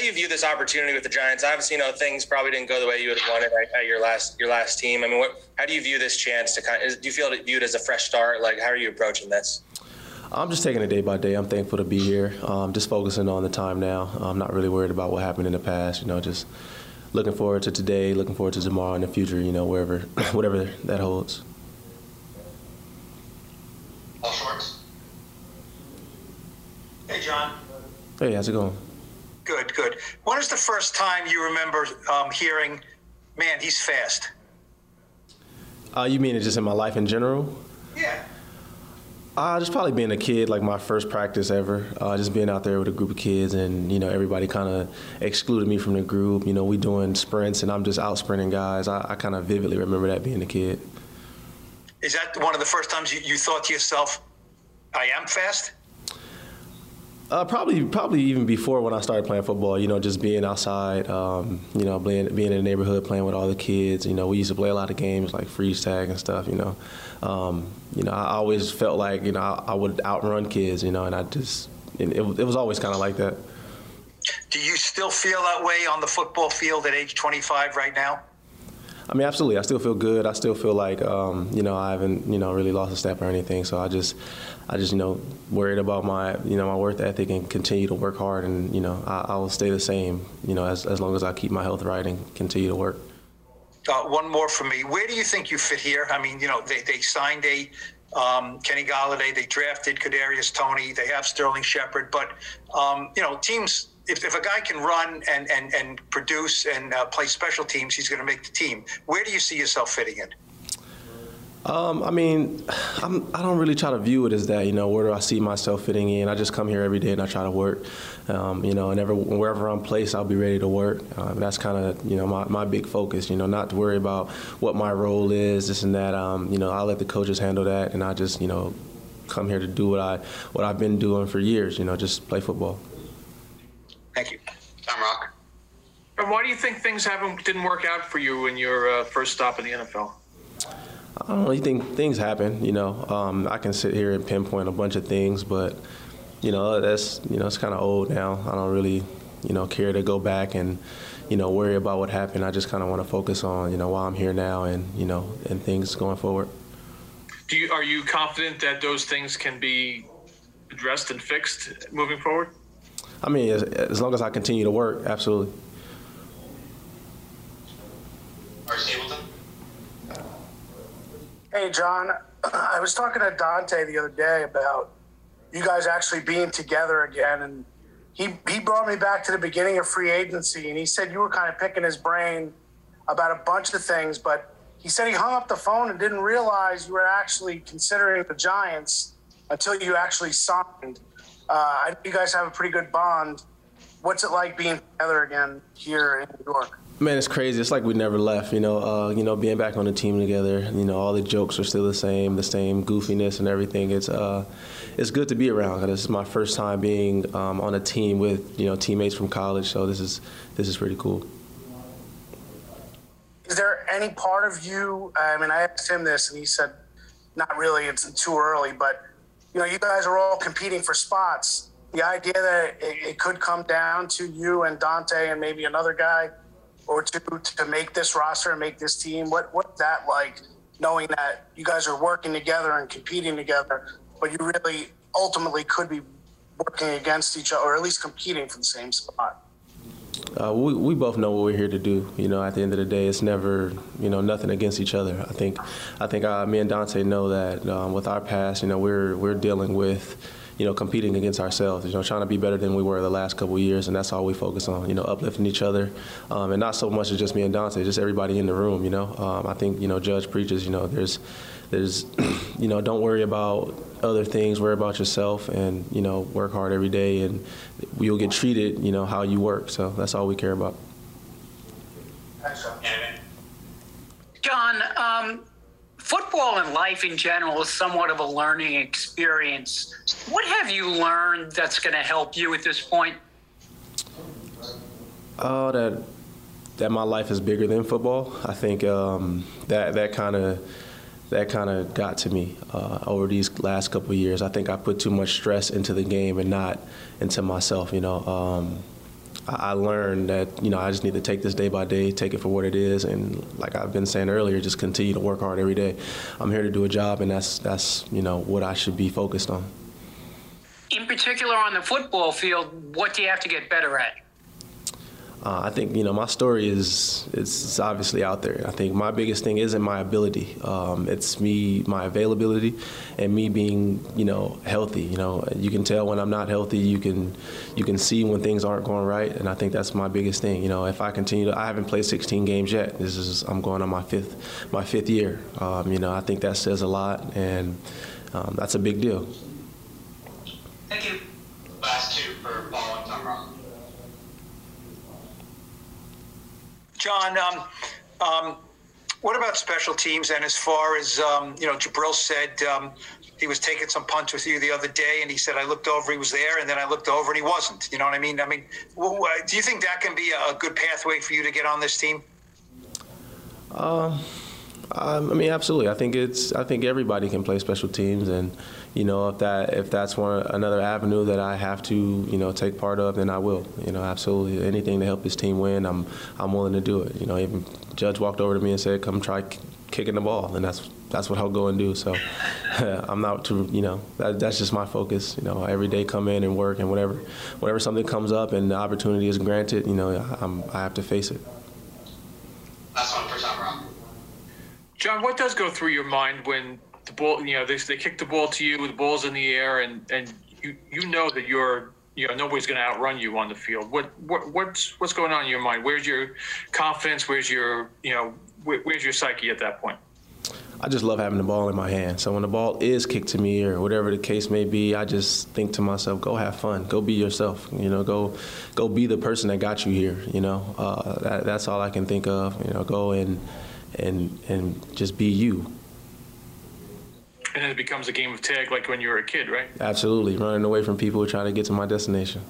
do you view this opportunity with the Giants? Obviously, you know things probably didn't go the way you would have wanted at, at your last your last team. I mean, what, how do you view this chance to kind? Of, do you feel it viewed as a fresh start? Like, how are you approaching this? I'm just taking it day by day. I'm thankful to be here. Um, just focusing on the time now. I'm not really worried about what happened in the past. You know, just looking forward to today, looking forward to tomorrow and the future. You know, wherever, whatever that holds. All shorts. Hey, John. Hey, how's it going? Good, good. When is the first time you remember um, hearing, "Man, he's fast"? Uh, you mean it just in my life in general? Yeah. Uh, just probably being a kid, like my first practice ever. Uh, just being out there with a group of kids, and you know everybody kind of excluded me from the group. You know, we doing sprints, and I'm just out sprinting guys. I, I kind of vividly remember that being a kid. Is that one of the first times you, you thought to yourself, "I am fast"? Uh, probably, probably even before when I started playing football. You know, just being outside. Um, you know, being being in the neighborhood, playing with all the kids. You know, we used to play a lot of games like freeze tag and stuff. You know, um, you know, I always felt like you know I, I would outrun kids. You know, and I just it, it was always kind of like that. Do you still feel that way on the football field at age 25 right now? I mean, absolutely. I still feel good. I still feel like um, you know I haven't you know really lost a step or anything. So I just I just you know worried about my you know my work ethic and continue to work hard and you know I, I will stay the same you know as as long as I keep my health right and continue to work. Uh, one more for me. Where do you think you fit here? I mean, you know, they, they signed a um, Kenny Golladay. They drafted Kadarius Toney, They have Sterling Shepard. But um, you know, teams if, if a guy can run and, and, and produce and uh, play special teams, he's going to make the team. Where do you see yourself fitting in? Um, I mean, I'm, I do not really try to view it as that. You know, where do I see myself fitting in? I just come here every day and I try to work. Um, you know, and ever, wherever I'm placed, I'll be ready to work. Um, that's kind of you know my, my big focus. You know, not to worry about what my role is, this and that. Um, you know, I'll let the coaches handle that, and I just you know come here to do what I what I've been doing for years. You know, just play football. Thank you. Tom Rock. And why do you think things haven't didn't work out for you in your uh, first stop in the NFL? I don't really think things happen. You know, um, I can sit here and pinpoint a bunch of things, but you know that's you know it's kind of old now. I don't really you know care to go back and you know worry about what happened. I just kind of want to focus on you know why I'm here now and you know and things going forward. Do you are you confident that those things can be addressed and fixed moving forward? I mean, as, as long as I continue to work, absolutely. Hey, John. I was talking to Dante the other day about you guys actually being together again, and he he brought me back to the beginning of free agency, and he said you were kind of picking his brain about a bunch of things, but he said he hung up the phone and didn't realize you were actually considering the Giants until you actually signed. Uh, I know you guys have a pretty good bond. What's it like being together again here in New York? Man, it's crazy. It's like we never left. You know, uh, you know, being back on the team together. You know, all the jokes are still the same, the same goofiness and everything. It's uh, it's good to be around. This is my first time being um, on a team with you know teammates from college. So this is this is pretty cool. Is there any part of you? I mean, I asked him this, and he said, "Not really. It's too early." But you know, you guys are all competing for spots. The idea that it, it could come down to you and Dante and maybe another guy, or to to make this roster and make this team. What what's that like? Knowing that you guys are working together and competing together, but you really ultimately could be working against each other, or at least competing for the same spot. Uh, we, we both know what we're here to do. You know, at the end of the day, it's never you know nothing against each other. I think I think uh, me and Dante know that um, with our past, you know, we're we're dealing with you know competing against ourselves. You know, trying to be better than we were the last couple years, and that's all we focus on. You know, uplifting each other, um, and not so much as just me and Dante, just everybody in the room. You know, um, I think you know Judge preaches. You know, there's there's you know don't worry about other things worry about yourself and you know work hard every day and you'll get treated you know how you work so that's all we care about john um, football and life in general is somewhat of a learning experience what have you learned that's going to help you at this point oh that that my life is bigger than football i think um, that that kind of that kind of got to me uh, over these last couple years. I think I put too much stress into the game and not into myself. You know, um, I learned that you know I just need to take this day by day, take it for what it is, and like I've been saying earlier, just continue to work hard every day. I'm here to do a job, and that's that's you know what I should be focused on. In particular, on the football field, what do you have to get better at? Uh, I think you know my story is it's, it's obviously out there. I think my biggest thing isn't my ability; um, it's me, my availability, and me being you know healthy. You know, you can tell when I'm not healthy. You can you can see when things aren't going right, and I think that's my biggest thing. You know, if I continue to, I haven't played 16 games yet. This is I'm going on my fifth my fifth year. Um, you know, I think that says a lot, and um, that's a big deal. Thank you. Last two for Paul and Tom Ross. John, um, um, what about special teams? And as far as um, you know, Jabrill said um, he was taking some punts with you the other day, and he said I looked over, he was there, and then I looked over, and he wasn't. You know what I mean? I mean, do you think that can be a good pathway for you to get on this team? Um, I mean, absolutely. I think it's. I think everybody can play special teams, and you know, if that if that's one another avenue that I have to you know take part of, then I will. You know, absolutely. Anything to help this team win, I'm I'm willing to do it. You know, even Judge walked over to me and said, "Come try k- kicking the ball," and that's that's what I'll go and do. So I'm not to you know that, that's just my focus. You know, every day come in and work, and whatever whenever something comes up and the opportunity is granted, you know, I'm, I have to face it. Last one for Tom Ross. John, what does go through your mind when the ball, you know, they, they kick the ball to you, the ball's in the air, and, and you, you know that you're, you know, nobody's going to outrun you on the field. What, what, what's, what's going on in your mind? Where's your confidence? Where's your, you know, where, where's your psyche at that point? I just love having the ball in my hand. So when the ball is kicked to me or whatever the case may be, I just think to myself, go have fun, go be yourself. You know, go go be the person that got you here. You know, uh, that, that's all I can think of. You know, go and and and just be you. And it becomes a game of tag like when you were a kid, right? Absolutely, running away from people trying to get to my destination.